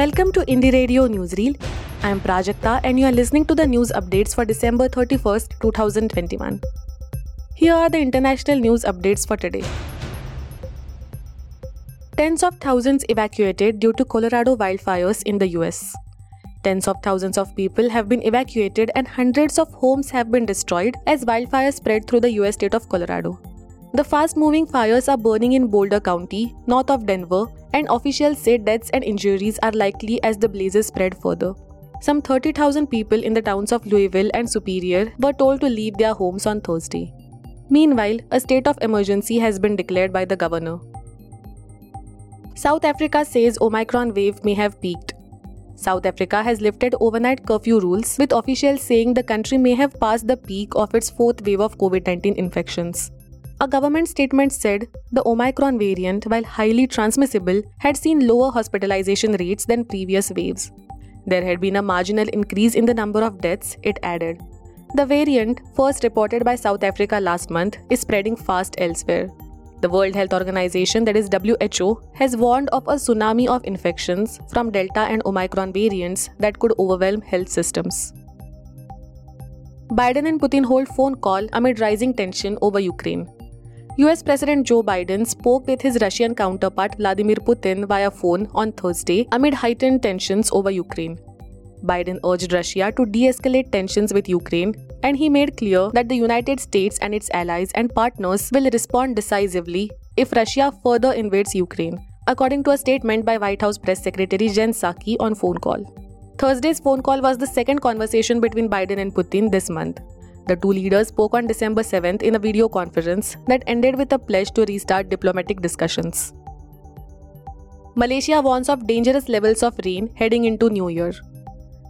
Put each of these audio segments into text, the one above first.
Welcome to Indie Radio Newsreel. I am Prajakta and you are listening to the news updates for December 31st, 2021. Here are the international news updates for today. Tens of thousands evacuated due to Colorado wildfires in the US. Tens of thousands of people have been evacuated and hundreds of homes have been destroyed as wildfires spread through the US state of Colorado. The fast moving fires are burning in Boulder County, north of Denver, and officials say deaths and injuries are likely as the blazes spread further. Some 30,000 people in the towns of Louisville and Superior were told to leave their homes on Thursday. Meanwhile, a state of emergency has been declared by the governor. South Africa says Omicron wave may have peaked. South Africa has lifted overnight curfew rules, with officials saying the country may have passed the peak of its fourth wave of COVID 19 infections. A government statement said the Omicron variant, while highly transmissible, had seen lower hospitalization rates than previous waves. There had been a marginal increase in the number of deaths, it added. The variant, first reported by South Africa last month, is spreading fast elsewhere. The World Health Organization, that is WHO, has warned of a tsunami of infections from Delta and Omicron variants that could overwhelm health systems. Biden and Putin hold phone call amid rising tension over Ukraine. US President Joe Biden spoke with his Russian counterpart Vladimir Putin via phone on Thursday amid heightened tensions over Ukraine. Biden urged Russia to de escalate tensions with Ukraine, and he made clear that the United States and its allies and partners will respond decisively if Russia further invades Ukraine, according to a statement by White House Press Secretary Jen Psaki on phone call. Thursday's phone call was the second conversation between Biden and Putin this month. The two leaders spoke on December 7th in a video conference that ended with a pledge to restart diplomatic discussions. Malaysia warns of dangerous levels of rain heading into New Year.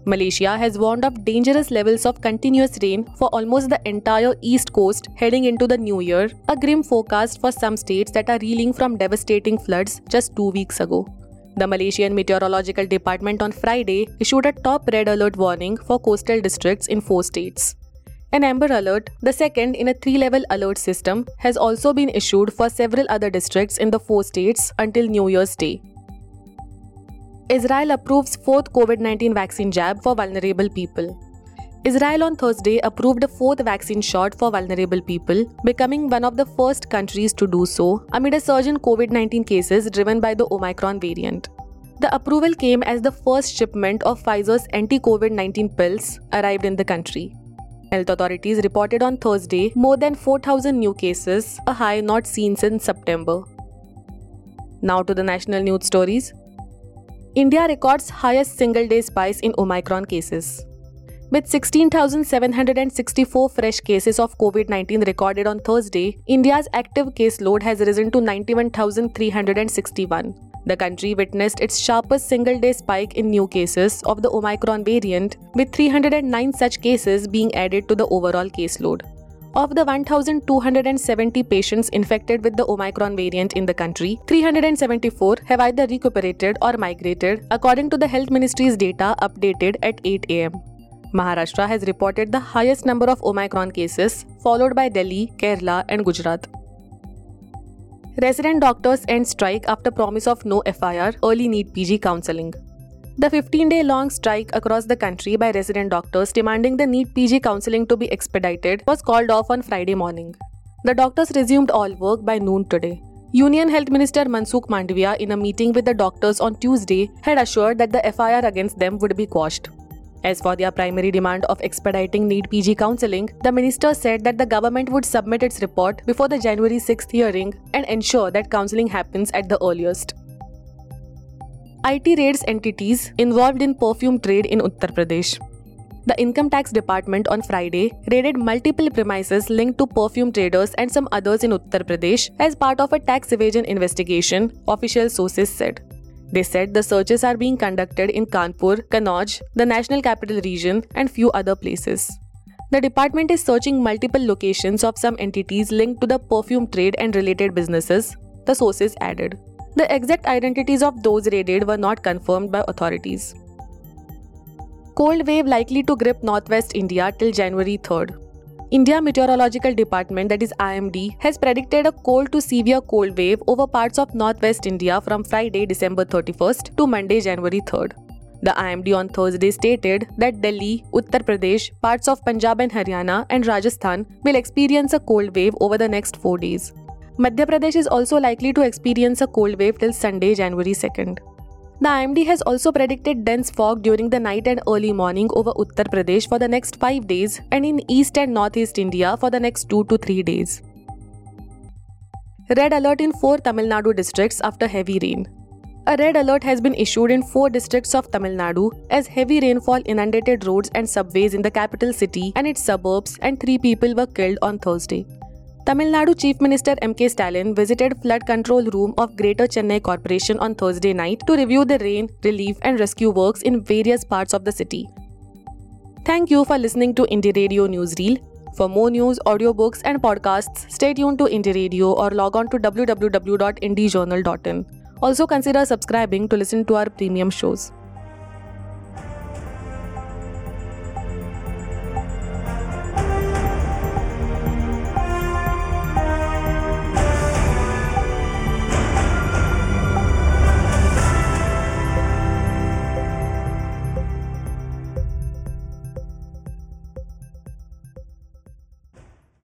Malaysia has warned of dangerous levels of continuous rain for almost the entire east coast heading into the new year, a grim forecast for some states that are reeling from devastating floods just two weeks ago. The Malaysian Meteorological Department on Friday issued a top red alert warning for coastal districts in four states. An Amber Alert, the second in a three level alert system, has also been issued for several other districts in the four states until New Year's Day. Israel approves fourth COVID 19 vaccine jab for vulnerable people. Israel on Thursday approved a fourth vaccine shot for vulnerable people, becoming one of the first countries to do so amid a surge in COVID 19 cases driven by the Omicron variant. The approval came as the first shipment of Pfizer's anti COVID 19 pills arrived in the country. Health authorities reported on Thursday more than 4,000 new cases, a high not seen since September. Now to the national news stories. India records highest single day spikes in Omicron cases. With 16,764 fresh cases of COVID 19 recorded on Thursday, India's active caseload has risen to 91,361. The country witnessed its sharpest single day spike in new cases of the Omicron variant, with 309 such cases being added to the overall caseload. Of the 1,270 patients infected with the Omicron variant in the country, 374 have either recuperated or migrated, according to the Health Ministry's data updated at 8 am. Maharashtra has reported the highest number of Omicron cases, followed by Delhi, Kerala, and Gujarat. Resident doctors end strike after promise of no FIR, early NEET PG counselling. The 15 day long strike across the country by resident doctors demanding the NEET PG counselling to be expedited was called off on Friday morning. The doctors resumed all work by noon today. Union Health Minister Mansukh Mandaviya, in a meeting with the doctors on Tuesday, had assured that the FIR against them would be quashed. As for their primary demand of expediting NEET PG counselling, the minister said that the government would submit its report before the January 6th hearing and ensure that counselling happens at the earliest. IT raids entities involved in perfume trade in Uttar Pradesh. The Income Tax Department on Friday raided multiple premises linked to perfume traders and some others in Uttar Pradesh as part of a tax evasion investigation, official sources said. They said the searches are being conducted in Kanpur, Kannauj, the National Capital Region, and few other places. The department is searching multiple locations of some entities linked to the perfume trade and related businesses, the sources added. The exact identities of those raided were not confirmed by authorities. Cold wave likely to grip northwest India till January 3rd. India Meteorological Department, that is IMD, has predicted a cold to severe cold wave over parts of northwest India from Friday, December 31st to Monday, January 3rd. The IMD on Thursday stated that Delhi, Uttar Pradesh, parts of Punjab and Haryana, and Rajasthan will experience a cold wave over the next four days. Madhya Pradesh is also likely to experience a cold wave till Sunday, January 2nd. The IMD has also predicted dense fog during the night and early morning over Uttar Pradesh for the next 5 days and in east and northeast India for the next 2 to 3 days. Red alert in 4 Tamil Nadu districts after heavy rain. A red alert has been issued in four districts of Tamil Nadu as heavy rainfall inundated roads and subways in the capital city and its suburbs, and three people were killed on Thursday. Tamil Nadu Chief Minister M.K. Stalin visited flood control room of Greater Chennai Corporation on Thursday night to review the rain, relief, and rescue works in various parts of the city. Thank you for listening to Indie Radio Newsreel. For more news, audiobooks, and podcasts, stay tuned to Indie Radio or log on to www.indiejournal.in. Also consider subscribing to listen to our premium shows.